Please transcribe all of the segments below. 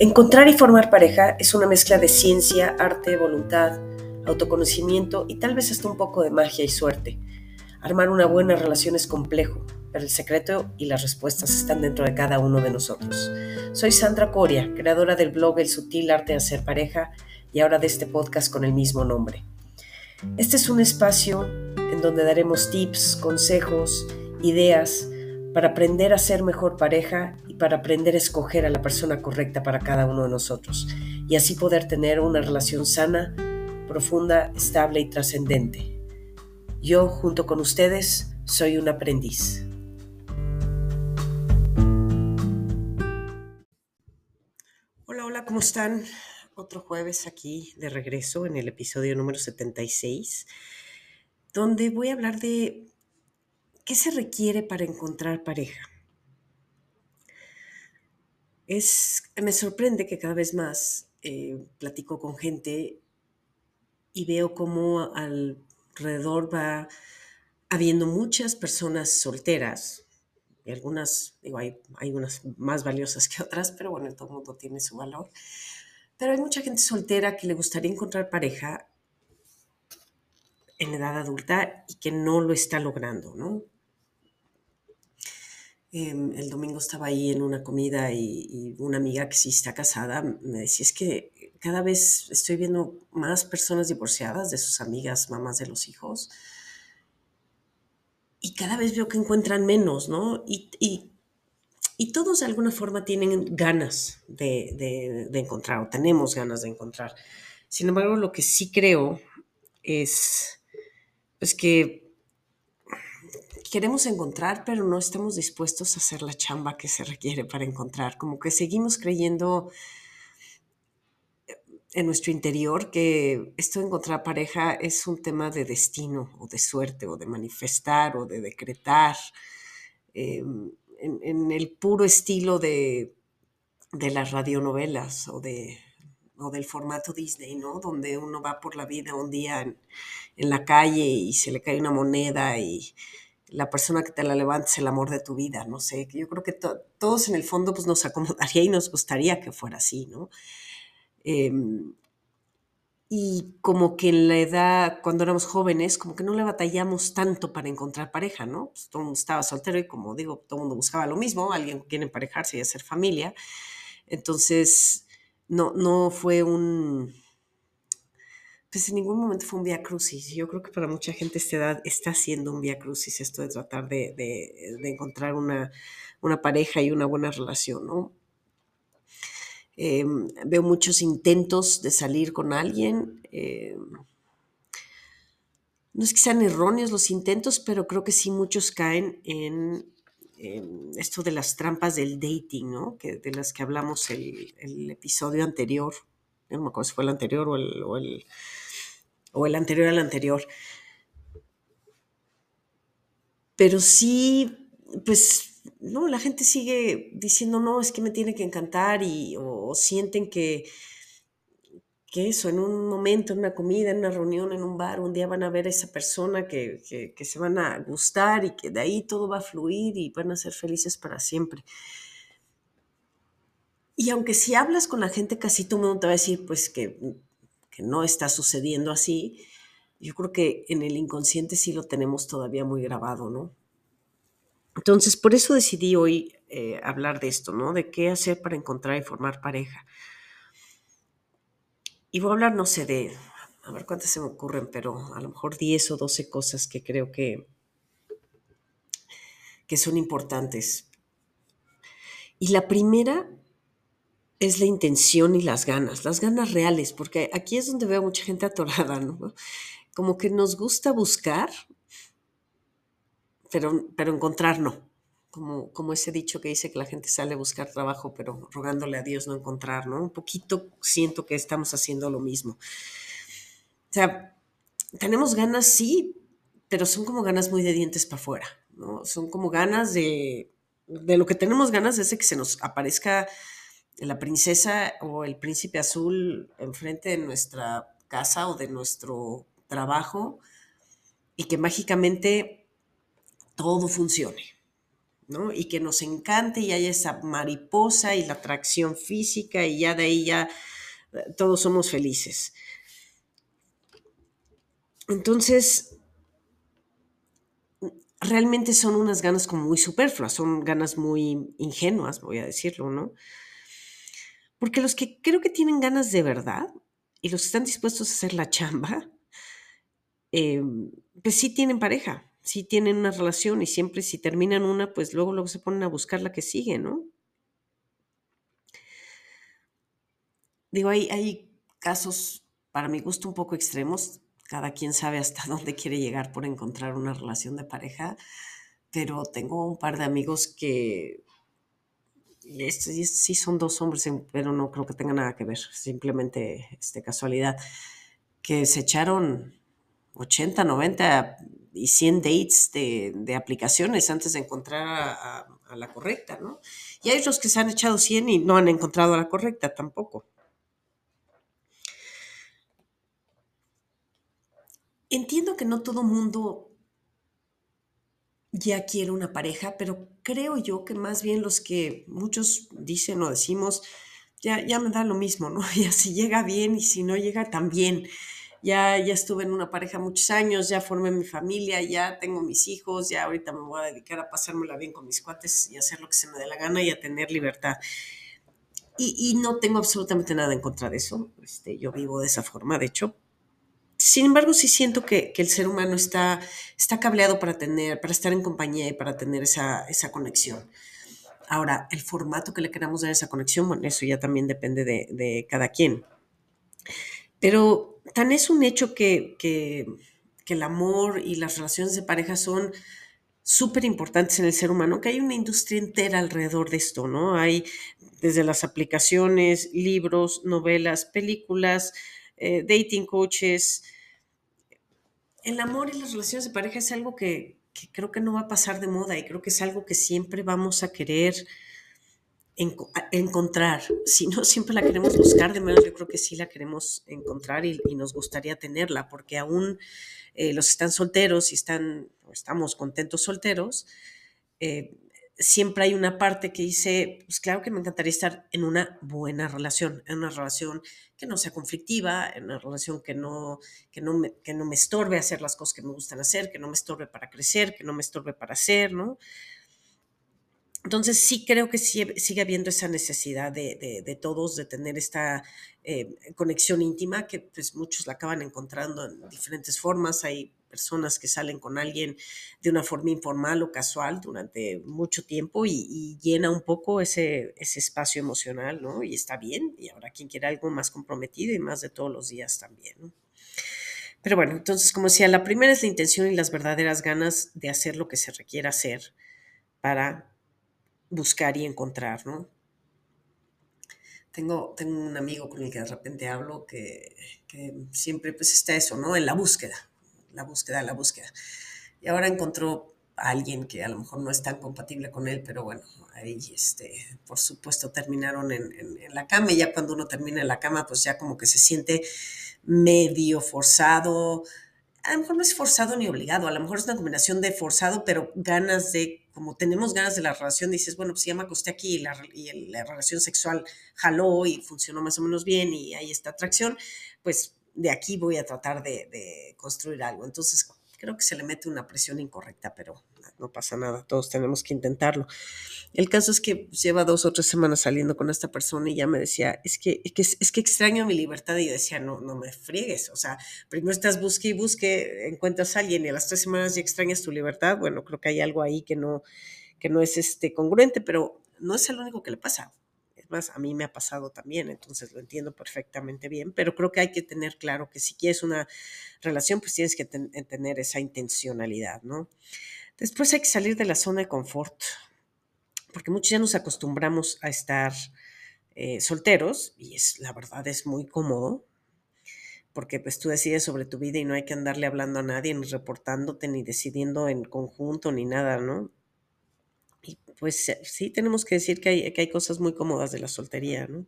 Encontrar y formar pareja es una mezcla de ciencia, arte, voluntad, autoconocimiento y tal vez hasta un poco de magia y suerte. Armar una buena relación es complejo, pero el secreto y las respuestas están dentro de cada uno de nosotros. Soy Sandra Coria, creadora del blog El sutil arte de hacer pareja y ahora de este podcast con el mismo nombre. Este es un espacio en donde daremos tips, consejos, ideas para aprender a ser mejor pareja y para aprender a escoger a la persona correcta para cada uno de nosotros y así poder tener una relación sana, profunda, estable y trascendente. Yo, junto con ustedes, soy un aprendiz. Hola, hola, ¿cómo están? Otro jueves aquí de regreso en el episodio número 76, donde voy a hablar de ¿Qué se requiere para encontrar pareja? Es, me sorprende que cada vez más eh, platico con gente y veo cómo alrededor va habiendo muchas personas solteras. Y algunas, digo, hay, hay unas más valiosas que otras, pero bueno, todo el mundo tiene su valor. Pero hay mucha gente soltera que le gustaría encontrar pareja en edad adulta y que no lo está logrando, ¿no? Em, el domingo estaba ahí en una comida y, una amiga que sí está casada me decía, es que cada vez estoy viendo más personas divorciadas de sus amigas, mamás de los hijos, y cada vez veo que encuentran menos, ¿no? Y, y, todos de alguna forma tienen ganas de, de encontrar, o tenemos ganas de encontrar. Sin embargo, lo que sí creo es pues que queremos encontrar, pero no estamos dispuestos a hacer la chamba que se requiere para encontrar. Como que seguimos creyendo eh, en nuestro interior que esto de encontrar pareja es un tema de destino o de suerte o de manifestar o de decretar. Em, en, el puro estilo de, las radionovelas o, de, o del formato Disney, ¿no? Donde uno va por la vida un día en la calle y se le cae una moneda y la persona que te la levanta es el amor de tu vida, no sé, yo creo que todos en el fondo pues nos acomodaría y nos gustaría que fuera así, ¿no? Em, y como que en la edad, cuando éramos jóvenes, como que no le batallamos tanto para encontrar pareja, ¿no? Pues todo el mundo estaba soltero y como digo, todo el mundo buscaba lo mismo, alguien quiere emparejarse y hacer familia. Entonces, no, no fue un, pues en ningún momento fue un vía crucis. Yo creo que para mucha gente esta edad está siendo un vía crucis esto de tratar de, encontrar una, pareja y una buena relación, ¿no? Em, veo muchos intentos de salir con alguien. Em, no es que sean erróneos los intentos, pero creo que sí muchos caen en, esto de las trampas del dating, ¿no? Que, de las que hablamos el, el episodio anterior. No me acuerdo si fue el anterior o el anterior al anterior. Pero sí, pues, no, la gente sigue diciendo, no, es que me tiene que encantar y, o, sienten que, que eso, en un momento, en una comida, en una reunión, en un bar, un día van a ver a esa persona que, que, se van a gustar y que de ahí todo va a fluir y van a ser felices para siempre. Y aunque si hablas con la gente, casi todo el mundo te va a decir, pues que que no está sucediendo así, yo creo que en el inconsciente sí lo tenemos todavía muy grabado, ¿no? Entonces, por eso decidí hoy eh, hablar de esto, ¿no? De qué hacer para encontrar y formar pareja. Y voy a hablar, no sé, de, a ver cuántas se me ocurren, pero a lo mejor 10 o 12 cosas que creo que, que son importantes. Y la primera es la intención y las ganas, las ganas reales, porque aquí es donde veo mucha gente atorada, ¿no? Como que nos gusta buscar, pero, pero encontrar no. Como, como ese dicho que dice que la gente sale a buscar trabajo, pero rogándole a Dios no encontrar, ¿no? Un poquito siento que estamos haciendo lo mismo. O sea, tenemos ganas, sí, pero son como ganas muy de dientes para afuera, ¿no? Son como ganas de, de lo que tenemos ganas es de que se nos aparezca la princesa o el príncipe azul enfrente de nuestra casa o de nuestro trabajo y que mágicamente todo funcione. ¿no? Y que nos encante y haya esa mariposa y la atracción física y ya de ahí ya eh, todos somos felices. Entonces, realmente son unas ganas como muy superfluas, son ganas muy ingenuas, voy a decirlo, ¿no? Porque los que creo que tienen ganas de verdad y los que están dispuestos a hacer la chamba, em, pues sí tienen pareja, sí tienen una relación y siempre si terminan una, pues luego, luego se ponen a buscar la que sigue, ¿no? Digo, hay casos, para mi gusto, un poco extremos cada quien sabe hasta dónde quiere llegar por encontrar una relación de pareja, pero tengo un par de amigos que, y estos, sí son dos hombres, pero no creo que tenga nada que ver, simplemente este, casualidad, que se echaron 80, 90 y 100 dates de, aplicaciones antes de encontrar a, a, la correcta, ¿no? Y hay otros que se han echado 100 y no han encontrado a la correcta tampoco. Entiendo que no todo mundo ya quiere una pareja, pero creo yo que más bien los que muchos dicen o decimos, ya, ya me da lo mismo, ¿no? Ya si llega bien y si no llega también. Ya, ya estuve en una pareja muchos años, ya formé mi familia, ya tengo mis hijos, ya ahorita me voy a dedicar a pasármela bien con mis cuates y hacer lo que se me dé la gana y a tener libertad. Y, y no tengo absolutamente nada en contra de eso. Este, yo vivo de esa forma, de hecho, sin embargo, sí siento que, el ser humano está, está cableado para tener, para estar en compañía y para tener esa, conexión. Ahora, el formato que le queramos dar a esa conexión, bueno, eso ya también depende de, cada quien. Pero tan es un hecho que, que, el amor y las relaciones de pareja son súper importantes en el ser humano, que hay una industria entera alrededor de esto, ¿no? Hay desde las aplicaciones, libros, novelas, películas, eh, dating coaches, el amor y las relaciones de pareja es algo que, creo que no va a pasar de moda y creo que es algo que siempre vamos a querer encontrar. Si no siempre la queremos buscar, de menos yo creo que sí la queremos encontrar y, nos gustaría tenerla, porque aún eh, los que están solteros y están, estamos contentos solteros, eh, siempre hay una parte que dice, pues claro que me encantaría estar en una buena relación, en una relación que no sea conflictiva, en una relación que no, que no, me, que no me estorbe hacer las cosas que me gustan hacer, que no me estorbe para crecer, que no me estorbe para hacer, ¿no? Entonces sí creo que sigue habiendo esa necesidad de, todos de tener esta eh, conexión íntima que pues muchos la acaban encontrando en diferentes formas. Hay personas que salen con alguien de una forma informal o casual durante mucho tiempo y, llena un poco ese, ese, espacio emocional, ¿no? Y está bien. Y ahora quien quiera algo más comprometido y más de todos los días también, ¿no? Pero bueno, entonces como decía, la primera es la intención y las verdaderas ganas de hacer lo que se requiera hacer para buscar y encontrar, ¿no? Tengo, tengo un amigo con el que de repente hablo que, siempre pues está eso, ¿no? En la búsqueda, la búsqueda, la búsqueda. Y ahora encontró a alguien que a lo mejor no es tan compatible con él, pero bueno, ahí, este, por supuesto, terminaron en, en la cama y ya cuando uno termina en la cama, pues ya como que se siente medio forzado, a lo mejor no es forzado ni obligado, a lo mejor es una combinación de forzado, pero ganas de, como tenemos ganas de la relación, dices, bueno, pues ya me acosté aquí y la, y la relación sexual jaló y funcionó más o menos bien y hay esta atracción, pues de aquí voy a tratar de, construir algo. Entonces, creo que se le mete una presión incorrecta, pero no pasa nada, todos tenemos que intentarlo. El caso es que pues, lleva dos o tres semanas saliendo con esta persona y ya me decía, es que, es que, es que extraño mi libertad y yo decía, no, no me friegues, o sea, primero estás busque y busque, encuentras a alguien y a las tres semanas ya extrañas tu libertad, bueno, creo que hay algo ahí que no, que no es este, congruente, pero no es el único que le pasa. A mí me ha pasado también, entonces lo entiendo perfectamente bien, pero creo que hay que tener claro que si quieres una relación, pues tienes que tener esa intencionalidad, ¿no? Después hay que salir de la zona de confort, porque muchos ya nos acostumbramos a estar eh, solteros y es la verdad es muy cómodo, porque pues tú decides sobre tu vida y no hay que andarle hablando a nadie, ni reportándote, ni decidiendo en conjunto, ni nada, ¿no? Pues sí tenemos que decir que hay, que hay cosas muy cómodas de la soltería, ¿no?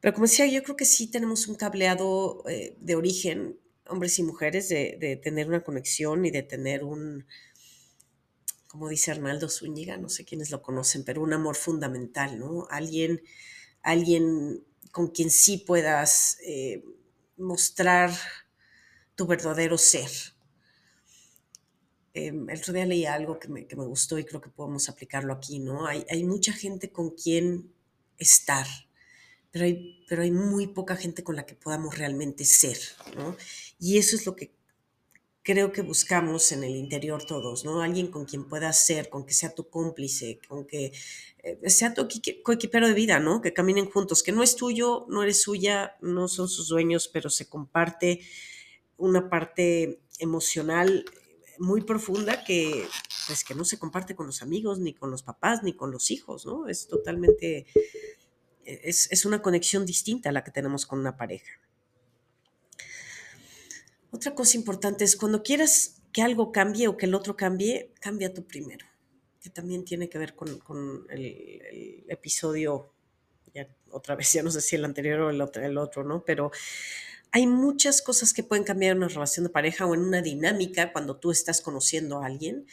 Pero como decía, yo creo que sí tenemos un cableado eh, de origen hombres y mujeres, de, tener una conexión y de tener un, como dice Arnaldo Zúñiga, no sé quiénes lo conocen, pero un amor fundamental, ¿no? Alguien, alguien con quien sí puedas eh, mostrar tu verdadero ser. Em, el otro día leí algo que me, gustó y creo que podemos aplicarlo aquí, ¿no? Hay, hay mucha gente con quien estar, pero hay, pero hay muy poca gente con la que podamos realmente ser, ¿no? Y eso es lo que creo que buscamos en el interior todos, ¿no? Alguien con quien puedas ser, con que sea tu cómplice, con que eh, sea tu coequipero de vida, ¿no? Que caminen juntos, que no es tuyo, no eres suya, no son sus dueños, pero se comparte una parte emocional muy profunda que, pues, que no se comparte con los amigos, ni con los papás, ni con los hijos, ¿no? Es totalmente, es, es una conexión distinta a la que tenemos con una pareja. Otra cosa importante es cuando quieras que algo cambie o que el otro cambie, cambia tú primero, que también tiene que ver con, el, episodio, ya, otra vez, ya no sé si el anterior o el otro, el otro, ¿no? Pero hay muchas cosas que pueden cambiar en una relación de pareja o en una dinámica cuando tú estás conociendo a alguien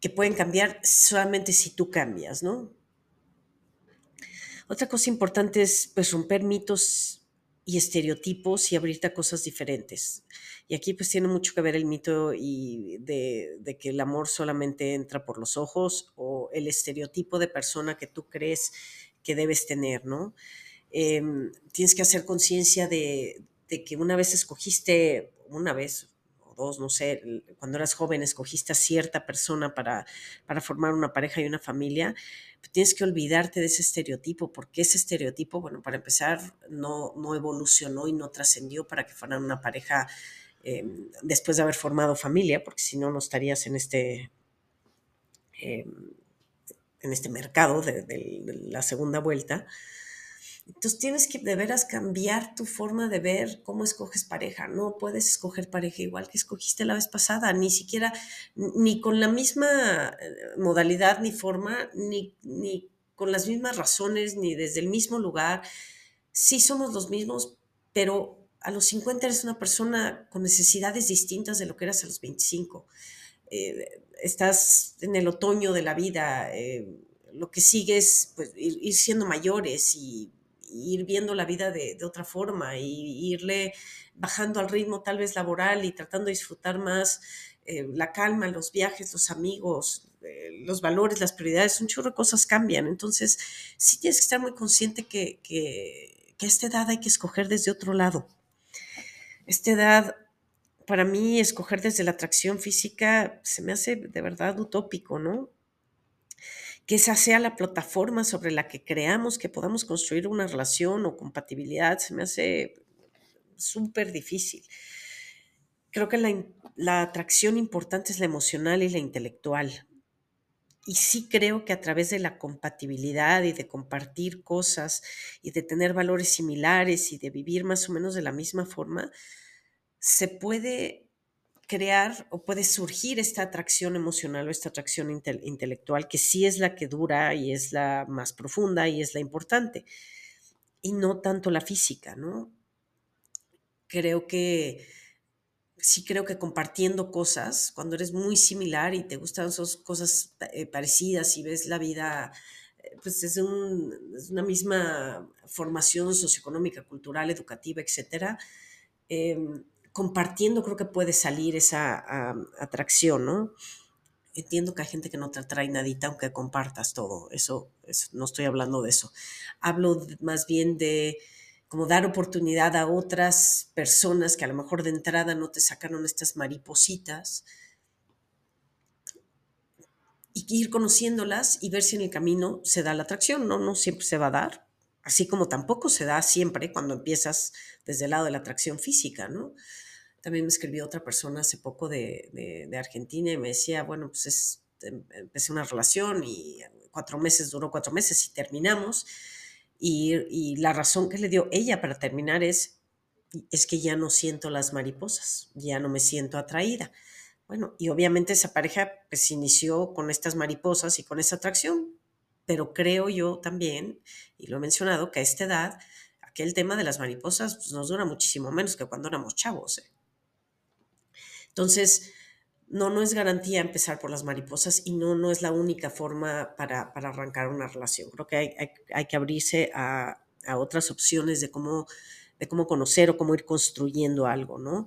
que pueden cambiar solamente si tú cambias, ¿no? Otra cosa importante es pues romper mitos y estereotipos y abrirte a cosas diferentes. Y aquí pues tiene mucho que ver el mito y de, que el amor solamente entra por los ojos o el estereotipo de persona que tú crees que debes tener, ¿no? Em, tienes que hacer conciencia de, de que una vez escogiste, una vez o dos, no sé, cuando eras joven escogiste a cierta persona para, para formar una pareja y una familia, tienes que olvidarte de ese estereotipo, porque ese estereotipo, bueno, para empezar, no, evolucionó y no trascendió para que fueran una pareja em, después de haber formado familia, porque si no, no estarías en este, em, en este mercado de la segunda vuelta. Entonces tienes que de veras cambiar tu forma de ver cómo escoges pareja. No puedes escoger pareja igual que escogiste la vez pasada, ni siquiera, ni con la misma eh, modalidad ni forma, ni, ni con las mismas razones, ni desde el mismo lugar. Sí somos los mismos, pero a los 50 eres una persona con necesidades distintas de lo que eras a los 25. Eh, estás en el otoño de la vida, eh, lo que sigue es pues, ir siendo mayores y ir viendo la vida de, otra forma y irle bajando al ritmo tal vez laboral y tratando de disfrutar más eh, la calma, los viajes, los amigos, eh, los valores, las prioridades, un chorro de cosas cambian. Entonces, sí tienes que estar muy consciente que, que, que esta edad hay que escoger desde otro lado. Esta edad, para mí, escoger desde la atracción física se me hace de verdad utópico, ¿no? Que esa sea la plataforma sobre la que creamos que podamos construir una relación o compatibilidad, se me hace súper difícil. Creo que la, atracción importante es la emocional y la intelectual. Y sí creo que a través de la compatibilidad y de compartir cosas y de tener valores similares y de vivir más o menos de la misma forma, se puede crear o puede surgir esta atracción emocional o esta atracción intelectual que sí es la que dura y es la más profunda y es la importante y no tanto la física, ¿no? Creo que sí creo que compartiendo cosas, cuando eres muy similar y te gustan esas cosas eh, parecidas y ves la vida eh, pues es una misma formación socioeconómica, cultural, educativa, etcétera, em, compartiendo creo que puede salir esa atracción, ¿no? Entiendo que hay gente que no te atrae nadita aunque compartas todo, eso, no estoy hablando de eso. Hablo más bien de como dar oportunidad a otras personas que a lo mejor de entrada no te sacaron estas maripositas y ir conociéndolas y ver si en el camino se da la atracción, no, no siempre se va a dar, así como tampoco se da siempre cuando empiezas desde el lado de la atracción física, ¿no? También me escribió otra persona hace poco de, Argentina y me decía, bueno, pues em, empecé una relación y cuatro meses, duró cuatro meses y terminamos. Y, la razón que le dio ella para terminar es, es que ya no siento las mariposas, ya no me siento atraída. Bueno, y obviamente esa pareja pues inició con estas mariposas y con esa atracción, pero creo yo también, y lo he mencionado, que a esta edad, aquel tema de las mariposas pues, nos dura muchísimo menos que cuando éramos chavos. ¿eh? Entonces, no, no es garantía empezar por las mariposas y no, no es la única forma para, arrancar una relación. Creo que hay, hay, que abrirse a, a, otras opciones de cómo, de cómo conocer o cómo ir construyendo algo, ¿no?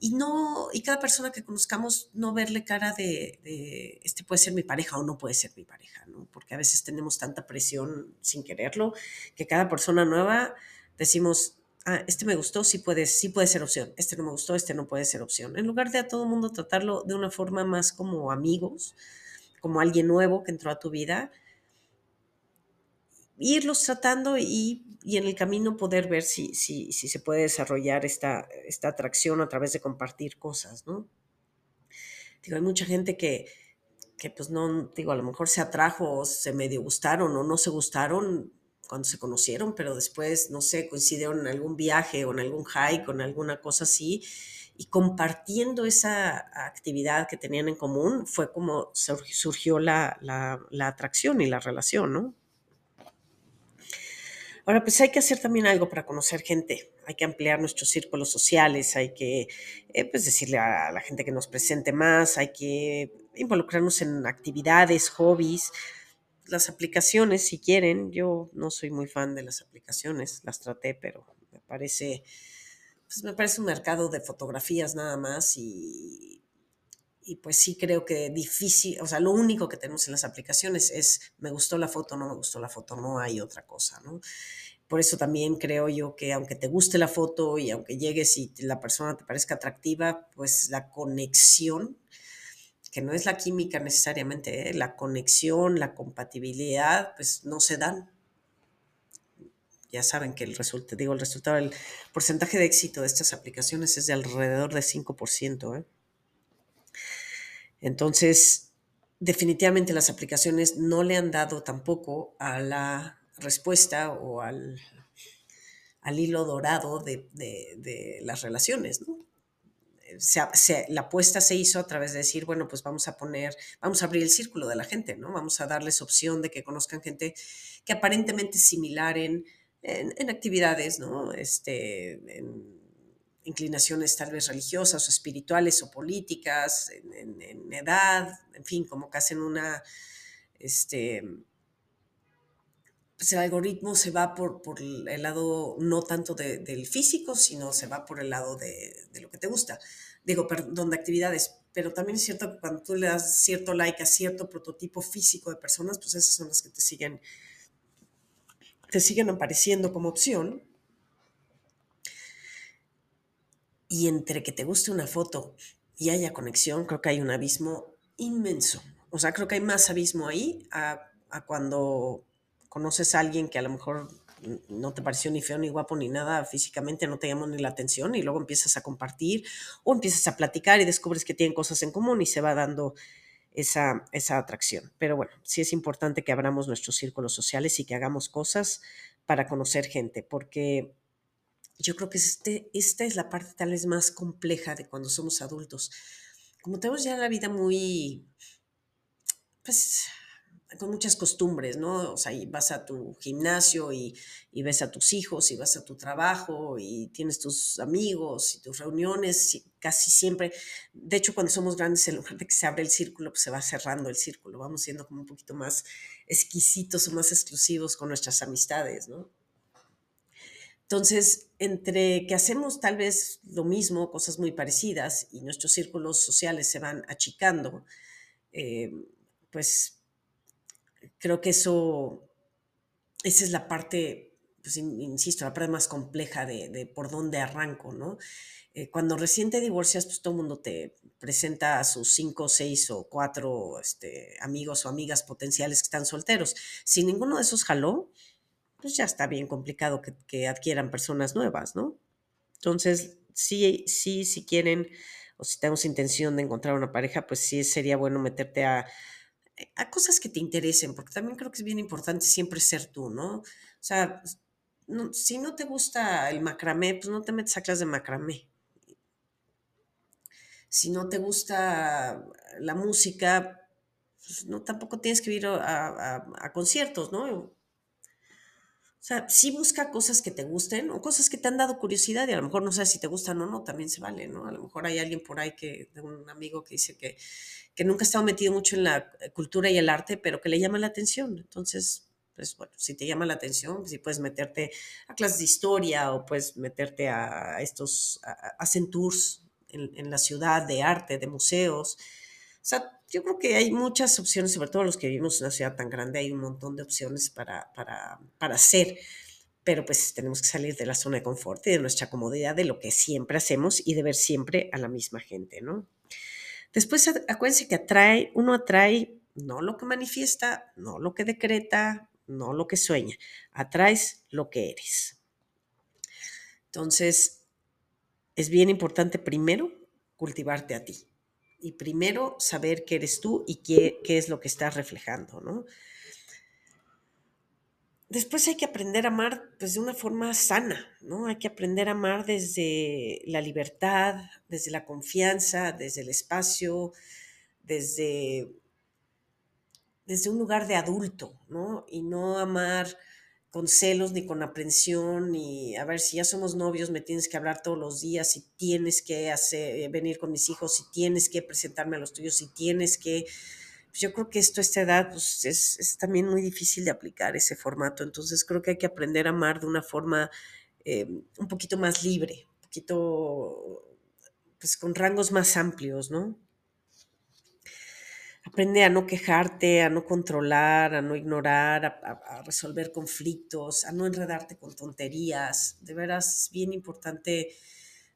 Y no, y cada persona que conozcamos, no verle cara de, de, este puede ser mi pareja o no puede ser mi pareja, ¿no? Porque a veces tenemos tanta presión sin quererlo, que cada persona nueva decimos, ah, este me gustó, sí puede, sí puede ser opción, este no me gustó, este no puede ser opción. En lugar de a todo mundo tratarlo de una forma más como amigos, como alguien nuevo que entró a tu vida, irlos tratando y, en el camino poder ver si, si, si se puede desarrollar esta, esta atracción a través de compartir cosas, ¿no? Digo, hay mucha gente que, que pues no, digo, a lo mejor se atrajo o se medio gustaron o no se gustaron cuando se conocieron, pero después, no sé, coincidieron en algún viaje o en algún hike o en alguna cosa así, y compartiendo esa actividad que tenían en común, fue como surgió la, la, atracción y la relación, ¿no? Ahora, pues hay que hacer también algo para conocer gente, hay que ampliar nuestros círculos sociales, hay que eh, pues decirle a la gente que nos presente más, hay que involucrarnos en actividades, hobbies, las aplicaciones, si quieren, yo no soy muy fan de las aplicaciones, las traté, pero me parece, pues me parece un mercado de fotografías nada más y, y pues sí creo que difícil, o sea, lo único que tenemos en las aplicaciones es me gustó la foto, no me gustó la foto, no hay otra cosa, ¿no? Por eso también creo yo que aunque te guste la foto y aunque llegues y la persona te parezca atractiva, pues la conexión que no es la química necesariamente, ¿eh? la conexión, la compatibilidad, pues no se dan. Ya saben que el resultado, digo, el resultado, el porcentaje de éxito de estas aplicaciones es de alrededor de 5%. ¿eh? Entonces, definitivamente las aplicaciones no le han dado tampoco a la respuesta o al, al hilo dorado de, de las relaciones, ¿no? La apuesta se hizo a través de decir, bueno, pues vamos a poner, vamos a abrir el círculo de la gente, ¿no? Vamos a darles opción de que conozcan gente que aparentemente es similar en, en, actividades, ¿no? Este, en inclinaciones tal vez religiosas o espirituales o políticas, en, edad, en fin, como que hacen una, este, pues el algoritmo se va por, por el lado no tanto del físico, sino se va por el lado de, lo que te gusta. Digo, perdón, de actividades. Pero también es cierto que cuando tú le das cierto like a cierto prototipo físico de personas, pues esas son las que te siguen, te siguen apareciendo como opción. Y entre que te guste una foto y haya conexión, creo que hay un abismo inmenso. O sea, creo que hay más abismo ahí a, a cuando conoces a alguien que a lo mejor no te pareció ni feo ni guapo ni nada físicamente, no te llamó ni la atención y luego empiezas a compartir o empiezas a platicar y descubres que tienen cosas en común y se va dando esa, esa atracción. Pero bueno, sí es importante que abramos nuestros círculos sociales y que hagamos cosas para conocer gente, porque yo creo que este, esta es la parte tal vez más compleja de cuando somos adultos. Como tenemos ya la vida muy, pues con muchas costumbres, ¿no? O sea, y vas a tu gimnasio y, ves a tus hijos y vas a tu trabajo y tienes tus amigos y tus reuniones, casi siempre, de hecho cuando somos grandes, en lugar de que se abre el círculo, pues se va cerrando el círculo, vamos siendo como un poquito más exquisitos o más exclusivos con nuestras amistades, ¿no? Entonces, entre que hacemos tal vez lo mismo, cosas muy parecidas, y nuestros círculos sociales se van achicando, eh, pues creo que eso, esa es la parte, pues, insisto, la parte más compleja de, por dónde arranco, ¿no? Eh, cuando recién te divorcias, pues todo el mundo te presenta a sus cinco, seis o cuatro este, amigos o amigas potenciales que están solteros. Si ninguno de esos jaló, pues ya está bien complicado que, que adquieran personas nuevas, ¿no? Entonces, sí, sí, si quieren o si tenemos intención de encontrar una pareja, pues sí sería bueno meterte a a cosas que te interesen, porque también creo que es bien importante siempre ser tú, ¿no? O sea, si no te gusta el macramé, pues no te metes a clases de macramé. Si no te gusta la música, pues no, tampoco tienes que ir a, conciertos, ¿no? Sea, sí busca cosas que te gusten o cosas que te han dado curiosidad y a lo mejor no sabes si te gustan o no, también se vale, ¿no? A lo mejor hay alguien por ahí que, un amigo que dice que, que nunca ha estado metido mucho en la cultura y el arte, pero que le llama la atención. Entonces, pues bueno, si te llama la atención, si puedes meterte a clases de historia o puedes meterte a estos, hacen tours en, en la ciudad de arte, de museos. Sea, yo creo que hay muchas opciones, sobre todo los que vivimos en una ciudad tan grande, hay un montón de opciones para, para, para hacer, pero pues tenemos que salir de la zona de confort y de nuestra comodidad, de lo que siempre hacemos y de ver siempre a la misma gente, ¿no? Después, acuérdense que atrae, uno atrae no lo que manifiesta, no lo que decreta, no lo que sueña, atraes lo que eres. Entonces, es bien importante primero cultivarte a ti y primero saber qué eres tú y qué, qué es lo que estás reflejando, ¿no? Después hay que aprender a amar pues, de una forma sana, ¿no? Hay que aprender a amar desde la libertad, desde la confianza, desde el espacio, desde, desde un lugar de adulto, ¿no? Y no amar con celos ni con aprensión ni a ver si ya somos novios me tienes que hablar todos los días si tienes que hacer, eh, venir con mis hijos si tienes que presentarme a los tuyos si tienes que pues yo creo que esto a esta edad pues es, es, también muy difícil de aplicar ese formato. Entonces creo que hay que aprender a amar de una forma eh, un poquito más libre un poquito pues con rangos más amplios no Aprende a no quejarte, a no controlar, a no ignorar, a, resolver conflictos, a no enredarte con tonterías. De veras es bien importante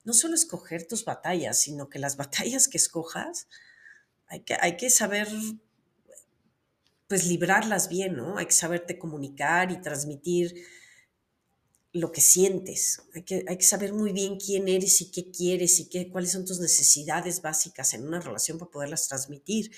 no solo escoger tus batallas, sino que las batallas que escojas hay que, hay que saber pues librarlas bien, ¿no? Hay que saberte comunicar y transmitir lo que sientes. Hay que, hay que saber muy bien quién eres y qué quieres y qué, cuáles son tus necesidades básicas en una relación para poderlas transmitir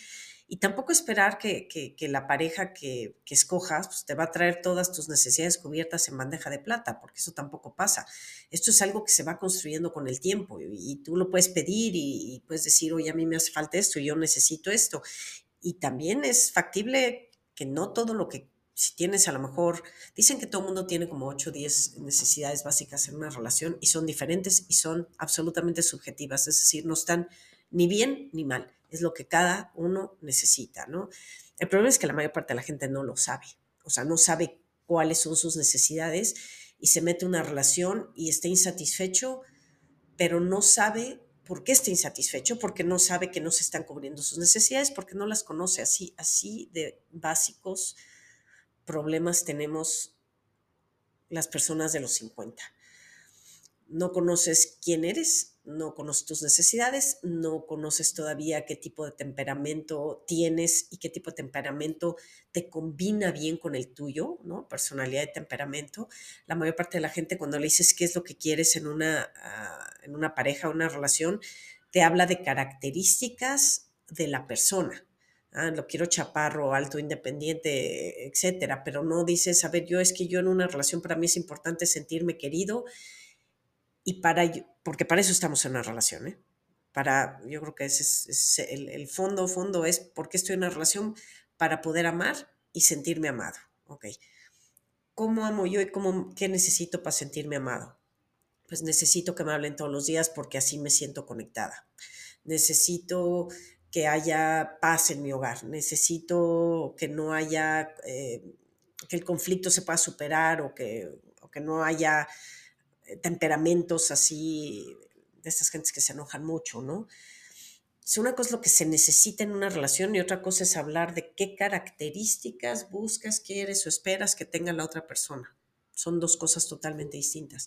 y tampoco esperar que, la pareja que, escojas pues, te va a traer todas tus necesidades cubiertas en bandeja de plata, porque eso tampoco pasa. Esto es algo que se va construyendo con el tiempo y, tú lo puedes pedir y, puedes decir, oye, a mí me hace falta esto yo necesito esto. Y también es factible que no todo lo que, si tienes a lo mejor, dicen que todo el mundo tiene como 8 o 10 necesidades básicas en una relación y son diferentes y son absolutamente subjetivas, es decir, no están ni bien ni mal es lo que cada uno necesita, ¿no? El problema es que la mayor parte de la gente no lo sabe, o sea, no sabe cuáles son sus necesidades y se mete una relación y está insatisfecho, pero no sabe por qué está insatisfecho, porque no sabe que no se están cubriendo sus necesidades, porque no las conoce así, así de básicos problemas tenemos las personas de los 50. No conoces quién eres, no conoces tus necesidades, no conoces todavía qué tipo de temperamento tienes y qué tipo de temperamento te combina bien con el tuyo, ¿no? Personalidad y temperamento. La mayor parte de la gente cuando le dices qué es lo que quieres en una, ah, en una pareja, una relación, te habla de características de la persona. Ah, lo quiero chaparro, alto, independiente, etcétera, pero no dices, a ver, yo es que yo en una relación para mí es importante sentirme querido y para, porque para eso estamos en una relación, ¿eh? Para, yo creo que ese es, el, el, fondo, fondo es por qué estoy en una relación para poder amar y sentirme amado, ¿ok? ¿Cómo amo yo y cómo, qué necesito para sentirme amado? Pues necesito que me hablen todos los días porque así me siento conectada. Necesito que haya paz en mi hogar. Necesito que no haya, eh, que el conflicto se pueda superar o que, o que no haya temperamentos así, de estas gentes que se enojan mucho, ¿no? Es una cosa lo que se necesita en una relación y otra cosa es hablar de qué características buscas, quieres o esperas que tenga la otra persona. Son dos cosas totalmente distintas.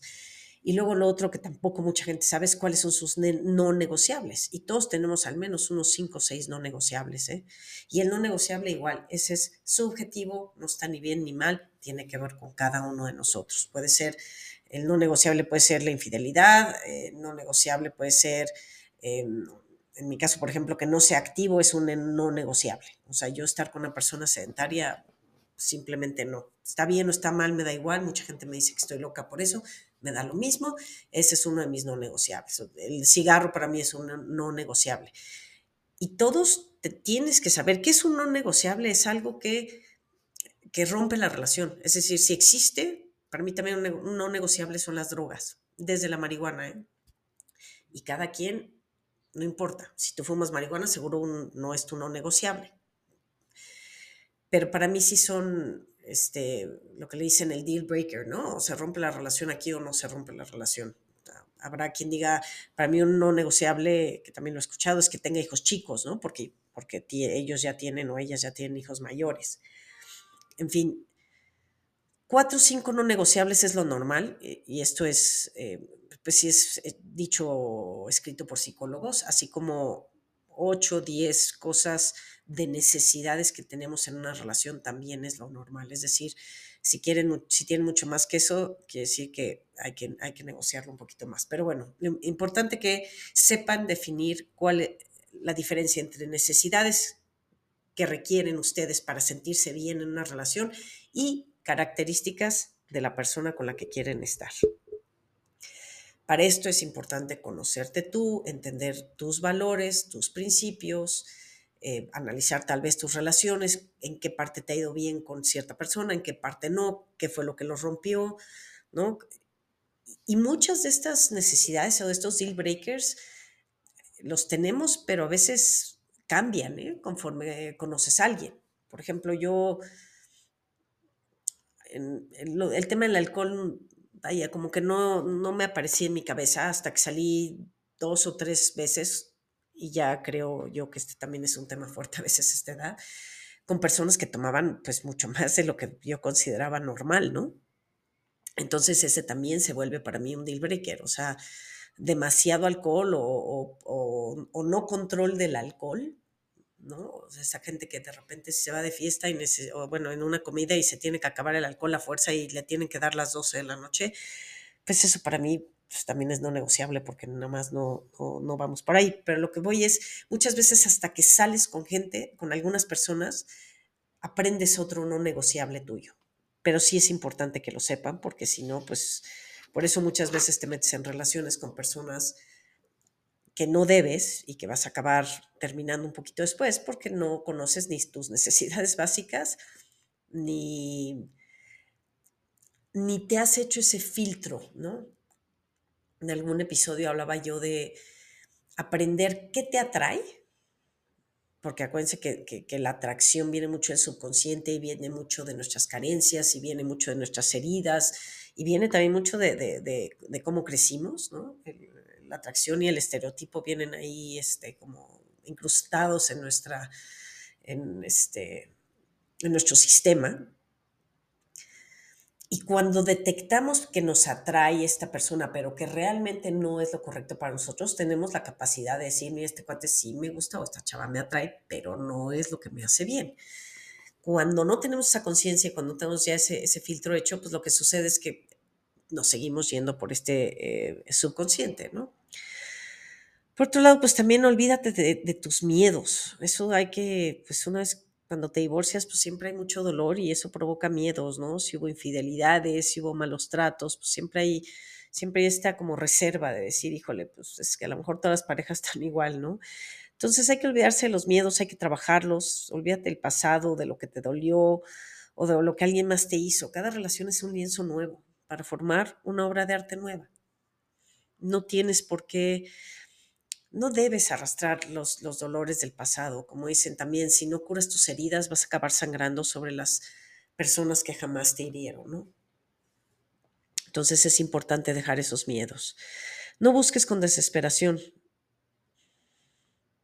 Y luego lo otro que tampoco mucha gente sabe es cuáles son sus no negociables. Y todos tenemos al menos unos cinco o seis no negociables. ¿eh? Y el no negociable igual, ese es subjetivo, no está ni bien ni mal, tiene que ver con cada uno de nosotros. Puede ser el no negociable puede ser la infidelidad, eh, no negociable puede ser, em, en mi caso, por ejemplo, que no sea activo es un no negociable. O sea, yo estar con una persona sedentaria simplemente no. Está bien o está mal, me da igual. Mucha gente me dice que estoy loca por eso, me da lo mismo. Ese es uno de mis no negociables. El cigarro para mí es un no negociable. Y todos te tienes que saber que es un no negociable, es algo que, que rompe la relación. Es decir, si existe, Para mí también un no negociable son las drogas, desde la marihuana. ¿eh? Y cada quien, no importa, si tú fumas marihuana, seguro no es tu no negociable. Pero para mí sí son este, lo que le dicen el deal breaker, ¿no? O se rompe la relación aquí o no se rompe la relación. Habrá quien diga, para mí un no negociable, que también lo he escuchado, es que tenga hijos chicos, ¿no? Porque, porque ellos ya tienen o ellas ya tienen hijos mayores. En fin, cuatro o cinco no negociables es lo normal y esto es, eh, pues sí es eh, dicho escrito por psicólogos, así como 8, 10 cosas de necesidades que tenemos en una relación también es lo normal. Es decir, si quieren, si tienen mucho más que eso, quiere decir que hay que, hay que negociarlo un poquito más. Pero bueno, lo importante que sepan definir cuál es la diferencia entre necesidades que requieren ustedes para sentirse bien en una relación y características de la persona con la que quieren estar. Para esto es importante conocerte tú, entender tus valores, tus principios, eh, analizar tal vez tus relaciones, en qué parte te ha ido bien con cierta persona, en qué parte no, qué fue lo que los rompió, ¿no? Y muchas de estas necesidades o de estos deal breakers los tenemos, pero a veces cambian ¿eh? conforme conoces a alguien. Por ejemplo, yo, el tema del alcohol vaya, como que no, no me aparecía en mi cabeza hasta que salí dos o tres veces, y ya creo yo que este también es un tema fuerte a veces esta edad, con personas que tomaban pues mucho más de lo que yo consideraba normal, ¿no? Entonces ese también se vuelve para mí un deal breaker, o sea, demasiado alcohol o, o no control del alcohol ¿no? esa gente que de repente se va de fiesta y o bueno, en una comida y se tiene que acabar el alcohol a fuerza y le tienen que dar las 12 de la noche, pues eso para mí pues, también es no negociable porque nada más no, no, no, vamos por ahí. Pero lo que voy es, muchas veces hasta que sales con gente, con algunas personas, aprendes otro no negociable tuyo. Pero sí es importante que lo sepan porque si no, pues por eso muchas veces te metes en relaciones con personas que no debes y que vas a acabar terminando un poquito después porque no conoces ni tus necesidades básicas ni, ni te has hecho ese filtro, ¿no? En algún episodio hablaba yo de aprender qué te atrae, porque acuérdense que, que, la atracción viene mucho del subconsciente y viene mucho de nuestras carencias y viene mucho de nuestras heridas y viene también mucho de, de, cómo crecimos, ¿no? La atracción y el estereotipo vienen ahí este, como incrustados en, nuestra, en, este, en nuestro sistema. Y cuando detectamos que nos atrae esta persona, pero que realmente no es lo correcto para nosotros, tenemos la capacidad de decir, mira, este cuate sí me gusta o esta chava me atrae, pero no es lo que me hace bien. Cuando no tenemos esa conciencia, cuando tenemos ya ese, ese, filtro hecho, pues lo que sucede es que nos seguimos yendo por este eh, subconsciente, ¿no? Por otro lado, pues también olvídate de, tus miedos. Eso hay que, pues una vez cuando te divorcias, pues siempre hay mucho dolor y eso provoca miedos, ¿no? Si hubo infidelidades, si hubo malos tratos, pues siempre hay, siempre hay esta como reserva de decir, híjole, pues es que a lo mejor todas las parejas están igual, ¿no? Entonces hay que olvidarse de los miedos, hay que trabajarlos, olvídate del pasado, de lo que te dolió o de lo que alguien más te hizo. Cada relación es un lienzo nuevo para formar una obra de arte nueva. No tienes por qué, no debes arrastrar los, los dolores del pasado. Como dicen también, si no curas tus heridas, vas a acabar sangrando sobre las personas que jamás te hirieron, ¿no? Entonces es importante dejar esos miedos. No busques con desesperación.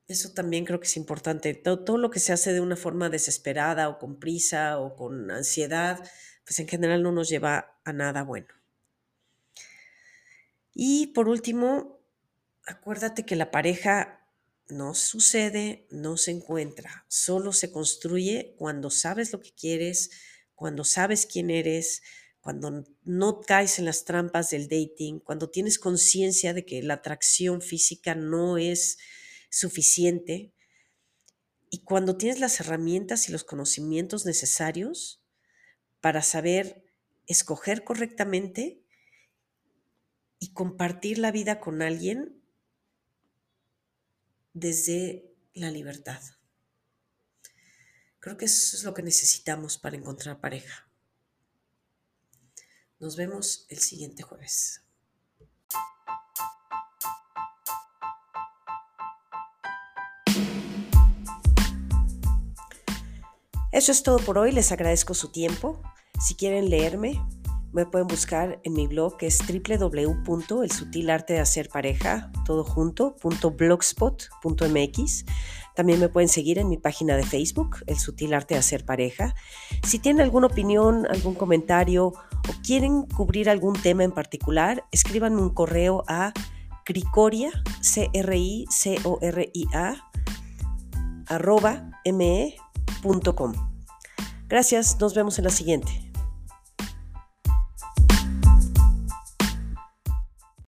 Eso también creo que es importante. Todo, todo, lo que se hace de una forma desesperada o con prisa o con ansiedad, pues en general no nos lleva a nada bueno. Y por último, acuérdate que la pareja no sucede, no se encuentra, solo se construye cuando sabes lo que quieres, cuando sabes quién eres, cuando no caes en las trampas del dating, cuando tienes conciencia de que la atracción física no es suficiente. Y cuando tienes las herramientas y los conocimientos necesarios para saber escoger correctamente y compartir la vida con alguien desde la libertad. Creo que eso es lo que necesitamos para encontrar pareja. Nos vemos el siguiente jueves. Eso es todo por hoy, les agradezco su tiempo. Si quieren leerme, me pueden buscar en mi blog que es www.elsutilartedehacerpareja, todo junto, .blogspot.mx. También me pueden seguir en mi página de Facebook, El Sutil Arte de Hacer Pareja. Si tienen alguna opinión, algún comentario o quieren cubrir algún tema en particular, escriban un correo a cricoria, c r i c o r i a arroba me.com. Gracias, nos vemos en la siguiente.